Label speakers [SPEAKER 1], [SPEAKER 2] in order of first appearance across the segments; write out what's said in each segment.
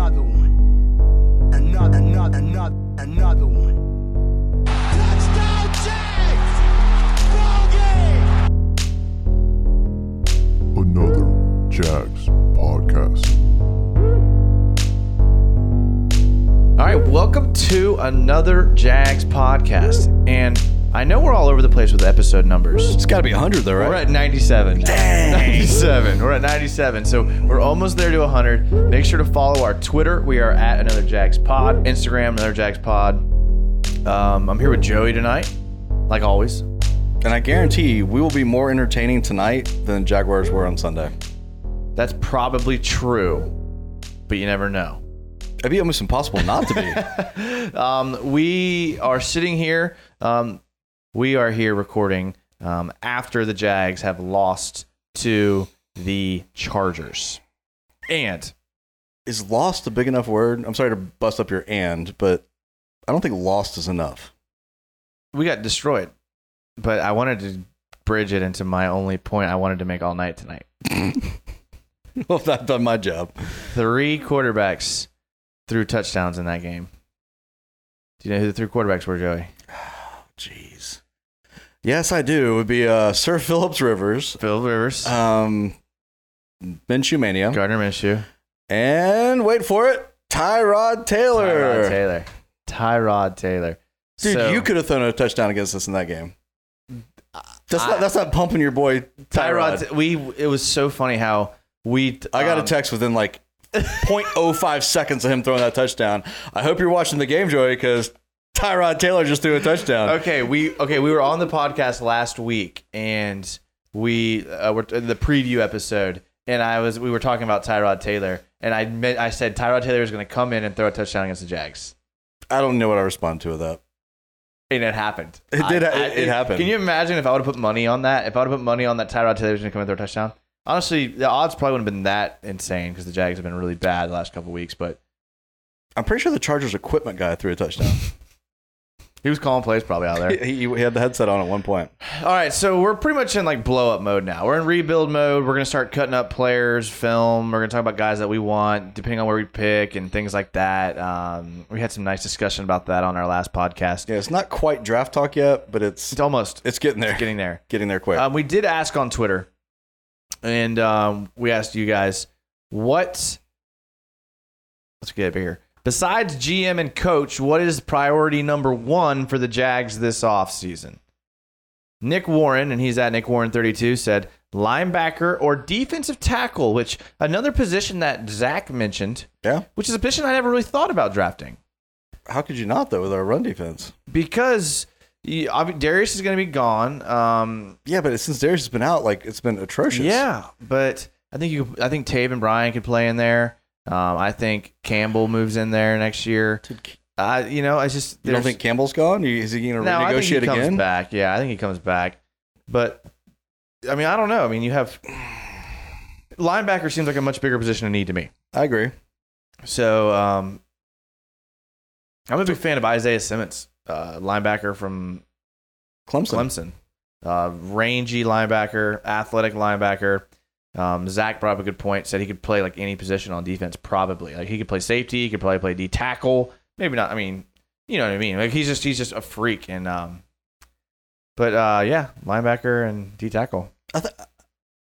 [SPEAKER 1] another one. Another, another, another, another one.
[SPEAKER 2] Touchdown Jags! Ball game!
[SPEAKER 3] Another Jags podcast.
[SPEAKER 4] All right, welcome to another Jags podcast. And I know we're all over the place with episode numbers.
[SPEAKER 5] It's got to be 100 though, right?
[SPEAKER 4] We're at 97.
[SPEAKER 5] Dang.
[SPEAKER 4] 97. We're at 97. So we're almost there to 100. Make sure to follow our Twitter. We are at Another Jags Pod. Instagram, Another Jags Pod. Um, I'm here with Joey tonight, like always.
[SPEAKER 5] And I guarantee you, we will be more entertaining tonight than the Jaguars were on Sunday.
[SPEAKER 4] That's probably true, but you never know.
[SPEAKER 5] It'd be almost impossible not to be.
[SPEAKER 4] Um, we are sitting here. Um, we are here recording um, after the Jags have lost to the Chargers. And
[SPEAKER 5] is lost a big enough word? I'm sorry to bust up your and, but I don't think lost is enough.
[SPEAKER 4] we got destroyed. But I wanted to bridge it into my only point I wanted to make all night tonight.
[SPEAKER 5] well, I've done my job.
[SPEAKER 4] Three quarterbacks threw touchdowns in that game. Do you know who the three quarterbacks were, Joey?
[SPEAKER 5] Jeez. Yes, I do. It would be uh, Sir Phillips Rivers,
[SPEAKER 4] Phil Rivers,
[SPEAKER 5] um, Minshew Mania,
[SPEAKER 4] Gardner Minshew,
[SPEAKER 5] and wait for it, Tyrod Taylor.
[SPEAKER 4] Tyrod Taylor. Tyrod Taylor.
[SPEAKER 5] Dude,
[SPEAKER 4] So-
[SPEAKER 5] you could have thrown a touchdown against us in that game. That's
[SPEAKER 4] I-
[SPEAKER 5] not that's not pumping your boy Tyrod.
[SPEAKER 4] Tyrod. We it was so funny how we.
[SPEAKER 5] I got
[SPEAKER 4] um,
[SPEAKER 5] a text within like 0.05 seconds of him throwing that touchdown. I hope you're watching the game, Joey, because Tyrod Taylor just threw a touchdown.
[SPEAKER 4] Okay, we okay. We were on the podcast last week, and we uh, were in the preview episode, and I was we were talking about Tyrod Taylor, and I meant I said Tyrod Taylor is going to come in and throw a touchdown against the Jags,
[SPEAKER 5] I don't know what I respond to with that.
[SPEAKER 4] and it happened.
[SPEAKER 5] It did
[SPEAKER 4] I-
[SPEAKER 5] ha-
[SPEAKER 4] I-
[SPEAKER 5] it happened.
[SPEAKER 4] Can you imagine if I would have put money on that? If I would have put money on that Tyrod Taylor was going to come in and throw a touchdown? Honestly, the odds probably wouldn't have been that insane because the Jags have been really bad the last couple weeks, but
[SPEAKER 5] I'm pretty sure the Chargers equipment guy threw a touchdown.
[SPEAKER 4] he was calling plays probably out there.
[SPEAKER 5] he, he had the headset on at one point.
[SPEAKER 4] All right, so we're pretty much in like blow up mode now. We're in rebuild mode. We're gonna start cutting up players, film. We're gonna talk about guys that we want, depending on where we pick and things like that. Um, we had some nice discussion about that on our last podcast.
[SPEAKER 5] Yeah, it's not quite draft talk yet, but it's
[SPEAKER 4] It's almost
[SPEAKER 5] it's getting there.
[SPEAKER 4] getting there.
[SPEAKER 5] Getting there quick.
[SPEAKER 4] Um, we did ask on Twitter, and um, we asked you guys what. Let's get up here. Besides GM and coach, what is priority number one for the Jags this offseason? Nick Warren, and he's at Nick Warren 32, said linebacker or defensive tackle, which another position that Zach mentioned,
[SPEAKER 5] yeah.
[SPEAKER 4] which is a position I never really thought about drafting
[SPEAKER 5] How could you not though with our run defense?
[SPEAKER 4] because you, obvi- Darius is going to be gone. Um,
[SPEAKER 5] Yeah, but since Darius has been out, like it's been atrocious.
[SPEAKER 4] Yeah, but I think you. I think Taven Bryan could play in there. Um, I think Campbell moves in there next year.
[SPEAKER 5] Dude,
[SPEAKER 4] Uh, you know, I just
[SPEAKER 5] You don't think Campbell's gone? Is he going to
[SPEAKER 4] no, I think he
[SPEAKER 5] renegotiate
[SPEAKER 4] comes
[SPEAKER 5] again?
[SPEAKER 4] back. Yeah, I think he comes back. But I mean, I don't know. I mean, you have linebacker seems like a much bigger position to need to me.
[SPEAKER 5] I agree.
[SPEAKER 4] So um, I'm a big fan of Isaiah Simmons, uh, linebacker from
[SPEAKER 5] Clemson.
[SPEAKER 4] Clemson. Uh, rangy linebacker, athletic linebacker. Um, Zach brought up a good point. Said he could play like any position on defense, probably. Like he could play safety, he could probably play D tackle. Maybe not. I mean, you know what I mean. Like he's just he's just a freak. And um, but uh, yeah, linebacker and D tackle.
[SPEAKER 5] I, th-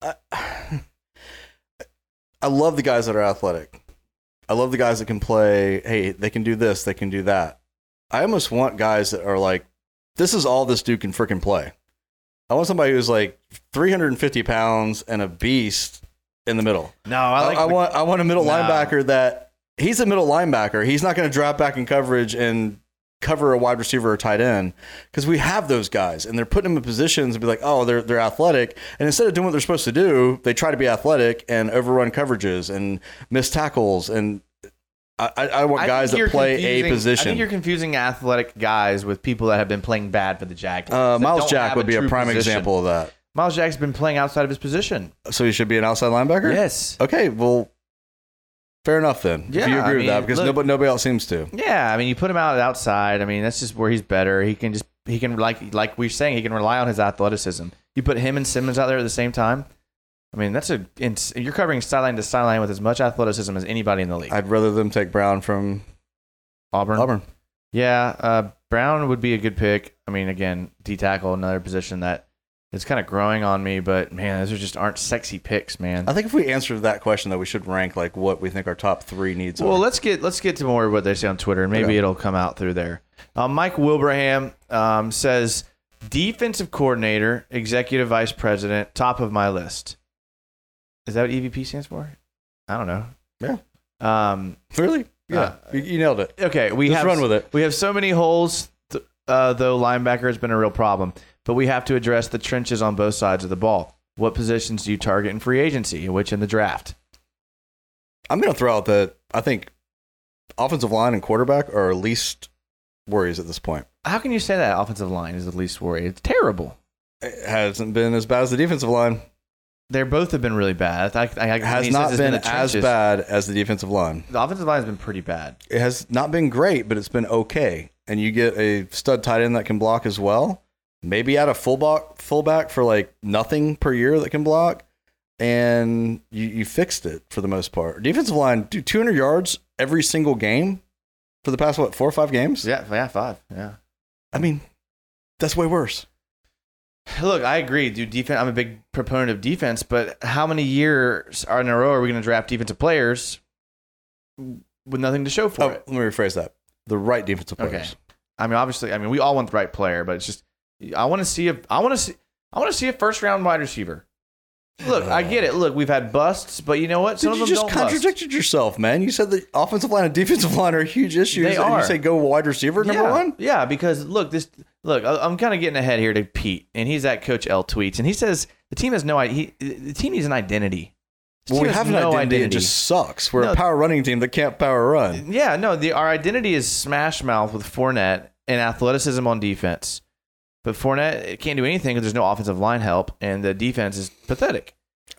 [SPEAKER 5] I, I love the guys that are athletic. I love the guys that can play. Hey, they can do this, they can do that. I almost want guys that are like, this is all this dude can freaking play. I want somebody who's like 350 pounds and a beast in the middle.
[SPEAKER 4] No, I like.
[SPEAKER 5] I, I
[SPEAKER 4] the-
[SPEAKER 5] want I want a middle
[SPEAKER 4] No.
[SPEAKER 5] linebacker that he's a middle linebacker. He's not going to drop back in coverage and cover a wide receiver or tight end because we have those guys and they're putting them in positions and be like, oh, they're they're athletic. And instead of doing what they're supposed to do, they try to be athletic and overrun coverages and miss tackles. And I, I, want guys that play a
[SPEAKER 4] position. I think you're confusing athletic guys with people that have been playing bad for the Jaguars.
[SPEAKER 5] uh,
[SPEAKER 4] Myles
[SPEAKER 5] Jack would be a prime
[SPEAKER 4] position.
[SPEAKER 5] example of that.
[SPEAKER 4] Myles Jack's been playing outside of his position.
[SPEAKER 5] So he should be an outside linebacker.
[SPEAKER 4] Yes.
[SPEAKER 5] Okay. Well, fair enough then. if you agree
[SPEAKER 4] I
[SPEAKER 5] with that, because
[SPEAKER 4] look-
[SPEAKER 5] nobody nobody else seems to.
[SPEAKER 4] Yeah, I mean, you put him out outside. I mean, that's just where he's better. He can just he can like like we're saying he can rely on his athleticism. You put him and Simmons out there at the same time. I mean, that's a ins- you're covering sideline to sideline with as much athleticism as anybody in the league.
[SPEAKER 5] I'd rather them take Brown from
[SPEAKER 4] Auburn.
[SPEAKER 5] Auburn.
[SPEAKER 4] Yeah, uh, Brown would be a good pick. I mean, again, D tackle, another position that is kind of growing on me, but man, those are just aren't sexy picks, man.
[SPEAKER 5] I think if we answer that question, though, we should rank like what we think our top three needs
[SPEAKER 4] Well,
[SPEAKER 5] are.
[SPEAKER 4] let's get let's get to more of what they say on Twitter, and maybe
[SPEAKER 5] Okay.
[SPEAKER 4] it'll come out through there. Uh, Mike Wilbraham um, says defensive coordinator, executive vice president, top of my list. Is that what EVP stands for? I don't know.
[SPEAKER 5] Yeah.
[SPEAKER 4] Um,
[SPEAKER 5] Really? Yeah,
[SPEAKER 4] Uh,
[SPEAKER 5] you, you nailed it.
[SPEAKER 4] okay, we
[SPEAKER 5] Just
[SPEAKER 4] have
[SPEAKER 5] run with it.
[SPEAKER 4] We have so many holes, th- uh, though linebacker has been a real problem. But we have to address the trenches on both sides of the ball. What positions do you target in free agency, and which in the draft?
[SPEAKER 5] I'm going to throw out that I think offensive line and quarterback are our least worries at this point.
[SPEAKER 4] How can you say that offensive line is the least worry? It's terrible.
[SPEAKER 5] It hasn't been as bad as the defensive line.
[SPEAKER 4] They both have been really bad. I, I,
[SPEAKER 5] It has not
[SPEAKER 4] it's
[SPEAKER 5] been as bad as the defensive line.
[SPEAKER 4] The offensive line has been pretty bad.
[SPEAKER 5] It has not been great, but it's been okay. And you get a stud tight end that can block as well. Maybe add a fullback fullback for like nothing per year that can block, and you, you fixed it for the most part. Defensive line do 200 yards every single game for the past what four or five games.
[SPEAKER 4] Yeah, yeah, five. Yeah.
[SPEAKER 5] I mean, that's way worse.
[SPEAKER 4] Look, I agree, dude. Defense. I'm a big proponent of defense, but how many years are in a row are we going to draft defensive players with nothing to show for
[SPEAKER 5] Oh,
[SPEAKER 4] it?
[SPEAKER 5] let me rephrase that: the right defensive players. Okay.
[SPEAKER 4] I mean, obviously, I mean, we all want the right player, but it's just I want to see a I want to see I want to see a first round wide receiver. Look, I get it. Uh, look, we've had busts, but you know what? Some
[SPEAKER 5] Dude,
[SPEAKER 4] of
[SPEAKER 5] you
[SPEAKER 4] them
[SPEAKER 5] just
[SPEAKER 4] don't bust.
[SPEAKER 5] contradicted yourself, man. You said the offensive line and defensive line are huge issues.
[SPEAKER 4] They
[SPEAKER 5] and
[SPEAKER 4] are.
[SPEAKER 5] You say go wide receiver number
[SPEAKER 4] yeah,
[SPEAKER 5] one.
[SPEAKER 4] Yeah, because look, this look, I- I'm kind of getting ahead here to Pete, and he's at Coach L tweets, and he says the team has no idea. The team needs an identity. This
[SPEAKER 5] Well,
[SPEAKER 4] team
[SPEAKER 5] we
[SPEAKER 4] has
[SPEAKER 5] have an
[SPEAKER 4] no
[SPEAKER 5] identity. It just sucks. We're
[SPEAKER 4] No.
[SPEAKER 5] a power running team that can't power run.
[SPEAKER 4] Yeah, no, the our identity is smash mouth with Fournette and athleticism on defense. But Fournette can't do anything because there's no offensive line help, and the defense is pathetic.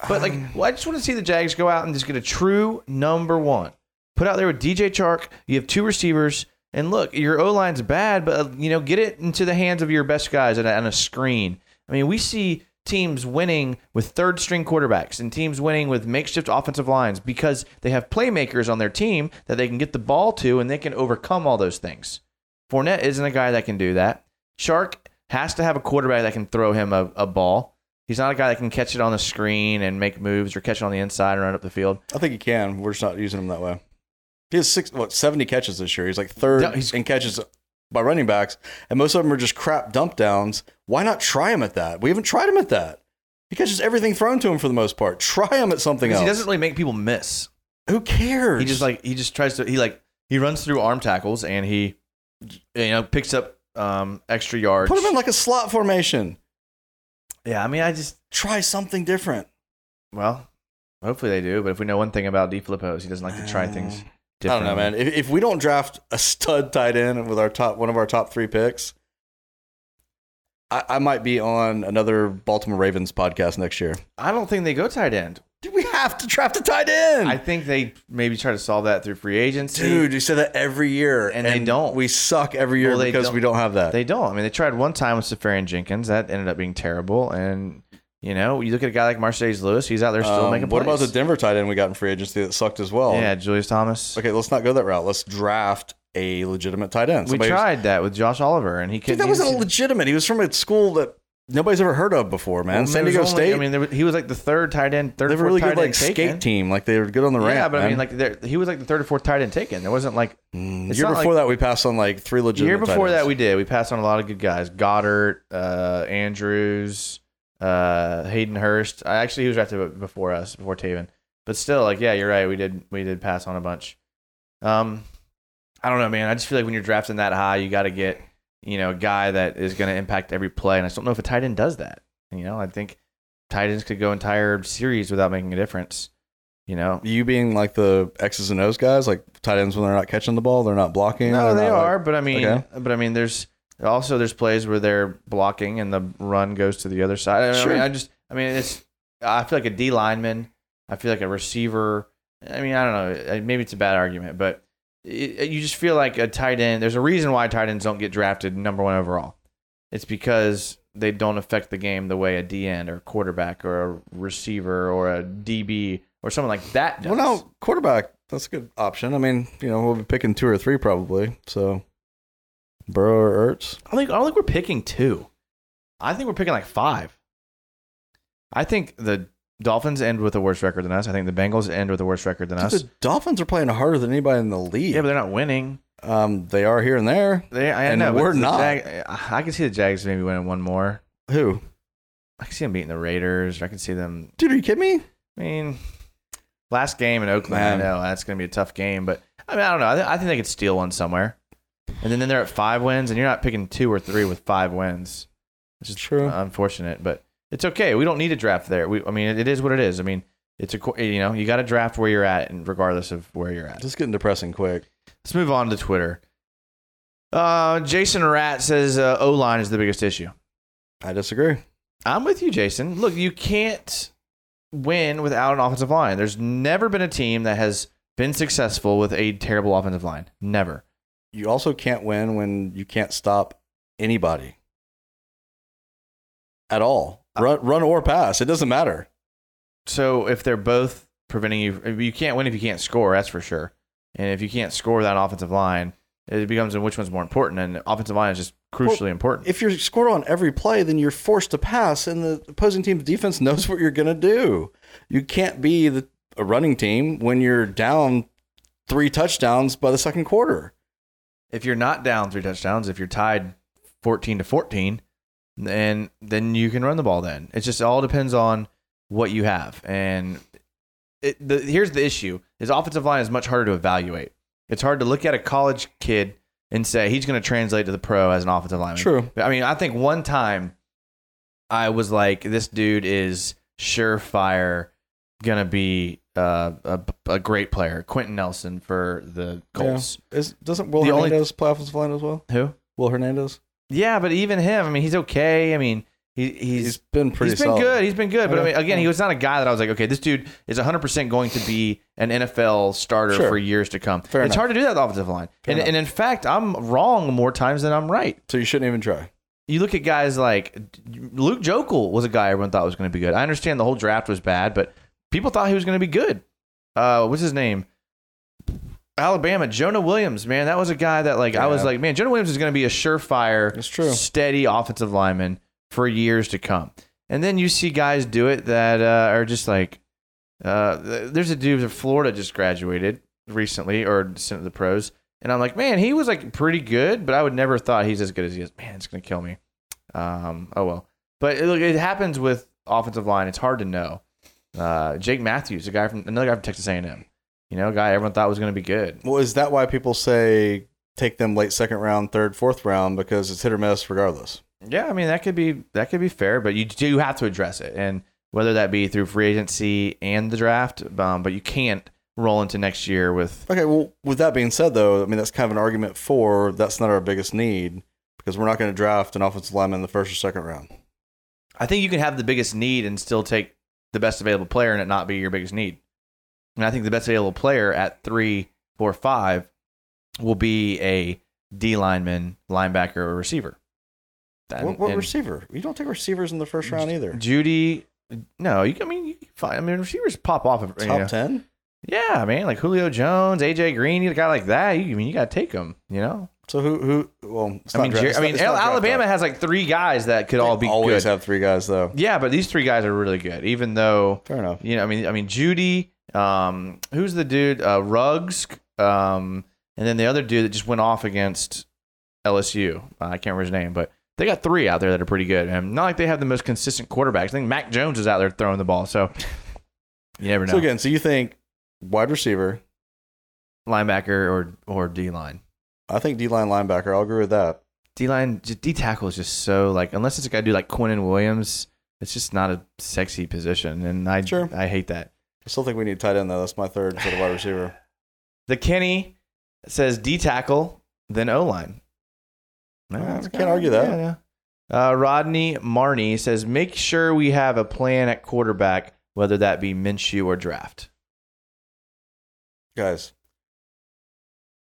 [SPEAKER 4] But like, well, I just want to see the Jags go out and just get a true number one. Put out there with DJ Chark. You have two receivers, and look, your O line's bad, but uh, you know, get it into the hands of your best guys on a, on a screen. I mean, we see teams winning with third string quarterbacks and teams winning with makeshift offensive lines because they have playmakers on their team that they can get the ball to and they can overcome all those things. Fournette isn't a guy that can do that. Chark has to have a quarterback that can throw him a, a ball. He's not a guy that can catch it on the screen and make moves or catch it on the inside and run up the field.
[SPEAKER 5] I think he can. We're just not using him that way. He has six, what, seventy catches this year. He's like third
[SPEAKER 4] No, he's-
[SPEAKER 5] in catches by running backs, and most of them are just crap dump downs. Why not try him at that? We haven't tried him at that. He catches everything thrown to him for the most part. Try him at something else.
[SPEAKER 4] he doesn't really make people miss.
[SPEAKER 5] Who cares?
[SPEAKER 4] He just like he just tries to he like he runs through arm tackles and he you know picks up um extra yards.
[SPEAKER 5] put him in like a slot formation.
[SPEAKER 4] yeah, I mean I just
[SPEAKER 5] Try something different.
[SPEAKER 4] well, hopefully they do. But if we know one thing about DeFilippo he doesn't like to try things.
[SPEAKER 5] I don't know, man. If, if we don't draft a stud tight end with our top one of our top three picks, I, I might be on another Baltimore Ravens podcast next year.
[SPEAKER 4] I don't think they go tight end.
[SPEAKER 5] Dude, we have to draft a tight end.
[SPEAKER 4] I think they maybe try to solve that through free agency.
[SPEAKER 5] Dude, you say that every year,
[SPEAKER 4] And they don't.
[SPEAKER 5] We suck every year
[SPEAKER 4] Well, they
[SPEAKER 5] because
[SPEAKER 4] don't.
[SPEAKER 5] we don't have that.
[SPEAKER 4] They don't. I mean, they tried one time with Seferian-Jenkins. That ended up being terrible. And you know, you look at a guy like Marcedes Lewis. He's out there still
[SPEAKER 5] Um,
[SPEAKER 4] making
[SPEAKER 5] what
[SPEAKER 4] plays.
[SPEAKER 5] about the Denver tight end we got in free agency that sucked as well?
[SPEAKER 4] yeah, Julius Thomas.
[SPEAKER 5] Okay, let's not go that route. Let's draft a legitimate tight end.
[SPEAKER 4] we
[SPEAKER 5] Somebody who's-
[SPEAKER 4] tried that with Josh Oliver, and he
[SPEAKER 5] Dude,
[SPEAKER 4] couldn't.
[SPEAKER 5] that wasn't
[SPEAKER 4] was-
[SPEAKER 5] legitimate. He was from a school that nobody's ever heard of before, man.
[SPEAKER 4] Well,
[SPEAKER 5] San Diego
[SPEAKER 4] only-
[SPEAKER 5] State.
[SPEAKER 4] I mean, there was, he was like the third tight end, third
[SPEAKER 5] they a really good like skate
[SPEAKER 4] taken.
[SPEAKER 5] team. Like they were good on the ramp.
[SPEAKER 4] Yeah, but I mean, like there- he was like the third or fourth tight end taken. There wasn't like
[SPEAKER 5] Mm, year before
[SPEAKER 4] like-
[SPEAKER 5] that, we passed on like three legitimate.
[SPEAKER 4] year before that we did. We passed on a lot of good guys: Goedert, uh, Andrews, uh, Hayden Hurst. I actually he was drafted before us, before Taven. But still, like yeah, you're right. We did we did pass on a bunch. Um, I don't know, man. I just feel like when you're drafting that high, you got to get you know a guy that is going to impact every play, and I just don't know if a tight end does that. You know, I think tight ends could go entire series without making a difference. You know,
[SPEAKER 5] you being like the X's and O's guys, like tight ends when they're not catching the ball, they're not blocking.
[SPEAKER 4] No,
[SPEAKER 5] they're like-
[SPEAKER 4] but I mean,
[SPEAKER 5] Okay.
[SPEAKER 4] but I mean, there's also there's plays where they're blocking and the run goes to the other side. I
[SPEAKER 5] Sure.
[SPEAKER 4] mean, I just, I mean, it's. I feel like a D lineman. I feel like a receiver. I mean, I don't know. Maybe it's a bad argument, but it, you just feel like a tight end. There's a reason why tight ends don't get drafted number one overall. It's because they don't affect the game the way a D end or quarterback or a receiver or a DB or someone like that does.
[SPEAKER 5] Well, no, quarterback. That's a good option. I mean, you know, we'll be picking two or three probably. So, Burrow or Ertz.
[SPEAKER 4] I think I don't think we're picking two. I think we're picking like five. I think the Dolphins end with a worse record than us. I think the Bengals end with a worse record than
[SPEAKER 5] Dude,
[SPEAKER 4] us.
[SPEAKER 5] the Dolphins are playing harder than anybody in the league.
[SPEAKER 4] Yeah, but they're not winning.
[SPEAKER 5] um, they are here and there.
[SPEAKER 4] They, I
[SPEAKER 5] And
[SPEAKER 4] know,
[SPEAKER 5] we're
[SPEAKER 4] the
[SPEAKER 5] not.
[SPEAKER 4] Jag- I can see the Jags maybe winning one more.
[SPEAKER 5] Who?
[SPEAKER 4] I can see them beating the Raiders. I can see them.
[SPEAKER 5] Dude, are you kidding me?
[SPEAKER 4] I mean, last game in Oakland.
[SPEAKER 5] Man.
[SPEAKER 4] I know that's going to be a tough game, but I mean, I don't know. I, th- I think they could steal one somewhere. And then, then they're at five wins, and you're not picking two or three with five wins. It's just
[SPEAKER 5] True.
[SPEAKER 4] unfortunate, but it's okay. We don't need a draft there. We, I mean, it, it is what it is. I mean, it's a you know you got to draft where you're at, and regardless of where you're at.
[SPEAKER 5] Just getting depressing quick.
[SPEAKER 4] Let's move on to Twitter. Uh, Jason Rat says uh, O line is the biggest issue.
[SPEAKER 5] I disagree.
[SPEAKER 4] I'm with you, Jason. Look, you can't win without an offensive line. There's never been a team that has been successful with a terrible offensive line. Never.
[SPEAKER 5] You also can't win when you can't stop anybody at all. Run, run or pass. It doesn't matter.
[SPEAKER 4] So if they're both preventing you, you can't win if you can't score. That's for sure. And if you can't score that offensive line, it becomes in which one's more important. And offensive line is just crucially important.
[SPEAKER 5] If you're scored on every play, then you're forced to pass, and the opposing team's defense knows what you're going to do. You can't be the, a running team when you're down three touchdowns by the second quarter.
[SPEAKER 4] if you're not down three touchdowns, if you're tied 14 to 14, then then you can run the ball then. It just all depends on what you have. And it, the, here's the issue. His offensive line is much harder to evaluate. It's hard to look at a college kid and say he's going to translate to the pro as an offensive lineman.
[SPEAKER 5] True.
[SPEAKER 4] I mean, I think one time I was like, this dude is surefire going to be uh, a, a great player. Quenton Nelson for the Colts.
[SPEAKER 5] Is, doesn't Will
[SPEAKER 4] The only-
[SPEAKER 5] Hernandez play offensive line as well?
[SPEAKER 4] Who?
[SPEAKER 5] Will Hernandez?
[SPEAKER 4] Yeah, but even him, I mean, he's okay. I mean, he, he's
[SPEAKER 5] he's been pretty
[SPEAKER 4] he's been
[SPEAKER 5] solid.
[SPEAKER 4] good. He's been good. But I mean, again, he was not a guy that I was like, okay, this dude is 100% going to be an NFL starter
[SPEAKER 5] Sure.
[SPEAKER 4] for years to come.
[SPEAKER 5] Fair
[SPEAKER 4] it's
[SPEAKER 5] enough.
[SPEAKER 4] hard to do that with offensive line. And, and in fact, I'm wrong more times than I'm right.
[SPEAKER 5] So you shouldn't even try.
[SPEAKER 4] You look at guys like Luke Joeckel was a guy everyone thought was going to be good. I understand the whole draft was bad, but people thought he was going to be good. Uh, what's his name? Alabama, Jonah Williams, man, that was a guy that like I was like, man, Jonah Williams is going to be a surefire,
[SPEAKER 5] It's true.
[SPEAKER 4] steady offensive lineman for years to come. And then you see guys do it that uh, are just like, uh, there's a dude from Florida just graduated recently or sent to the pros, and I'm like, man, he was like pretty good, but I would never thought he's as good as he is. Man, it's going to kill me. Um, oh well, but it, look, it happens with offensive line. It's hard to know. Uh, Jake Matthews, a guy from another guy from Texas A&M. You know, guy everyone thought was going to be good.
[SPEAKER 5] Well, is that why people say take them late second round, third, fourth round because it's hit or miss regardless?
[SPEAKER 4] Yeah, I mean that could be that could be fair, but you do have to address it, and whether that be through free agency and the draft, um, but you can't roll into next year with
[SPEAKER 5] Okay, well, with that being said, though, I mean that's kind of an argument for that's not our biggest need because we're not going to draft an offensive lineman in the first or second round.
[SPEAKER 4] I think you can have the biggest need and still take the best available player and it not be your biggest need. And I think the best available player at three, four, five will be a D lineman, linebacker, or receiver. And-
[SPEAKER 5] what what
[SPEAKER 4] and
[SPEAKER 5] receiver? You don't take receivers in the first round either.
[SPEAKER 4] Judy, no, you. can- I mean, you find. I mean, receivers pop off. Of,
[SPEAKER 5] Top
[SPEAKER 4] know.
[SPEAKER 5] ten.
[SPEAKER 4] Yeah, man, like Julio Jones, AJ Green, you got a guy like that. You, I mean, you got to take them. You know,
[SPEAKER 5] So who who? Well,
[SPEAKER 4] I mean, I mean,
[SPEAKER 5] not
[SPEAKER 4] Alabama has like three guys that could
[SPEAKER 5] They
[SPEAKER 4] all be
[SPEAKER 5] always
[SPEAKER 4] good.
[SPEAKER 5] have three guys though.
[SPEAKER 4] Yeah, but these three guys are really good. Even though
[SPEAKER 5] Fair enough.
[SPEAKER 4] you know, I mean, I mean, Judy, um, who's the dude? Uh, Ruggs, um, and then the other dude that just went off against LSU. Uh, I can't remember his name, but they got three out there that are pretty good. And not like they have the most consistent quarterbacks. I think Mac Jones is out there throwing the ball, so you never know.
[SPEAKER 5] So again, so you think wide receiver?
[SPEAKER 4] Linebacker or or D line.
[SPEAKER 5] I think D line linebacker. I'll agree with that.
[SPEAKER 4] D line, D tackle is just so like unless it's a guy do like Quinnen Williams, it's just not a sexy position, and I
[SPEAKER 5] Sure.
[SPEAKER 4] I hate that.
[SPEAKER 5] I still think we need tight end though. That's my third instead of wide receiver.
[SPEAKER 4] The Kenny says D tackle, then O line.
[SPEAKER 5] Yeah, I can't argue that.
[SPEAKER 4] Uh, Rodney Marney says make sure we have a plan at quarterback, whether that be Minshew or draft.
[SPEAKER 5] Guys,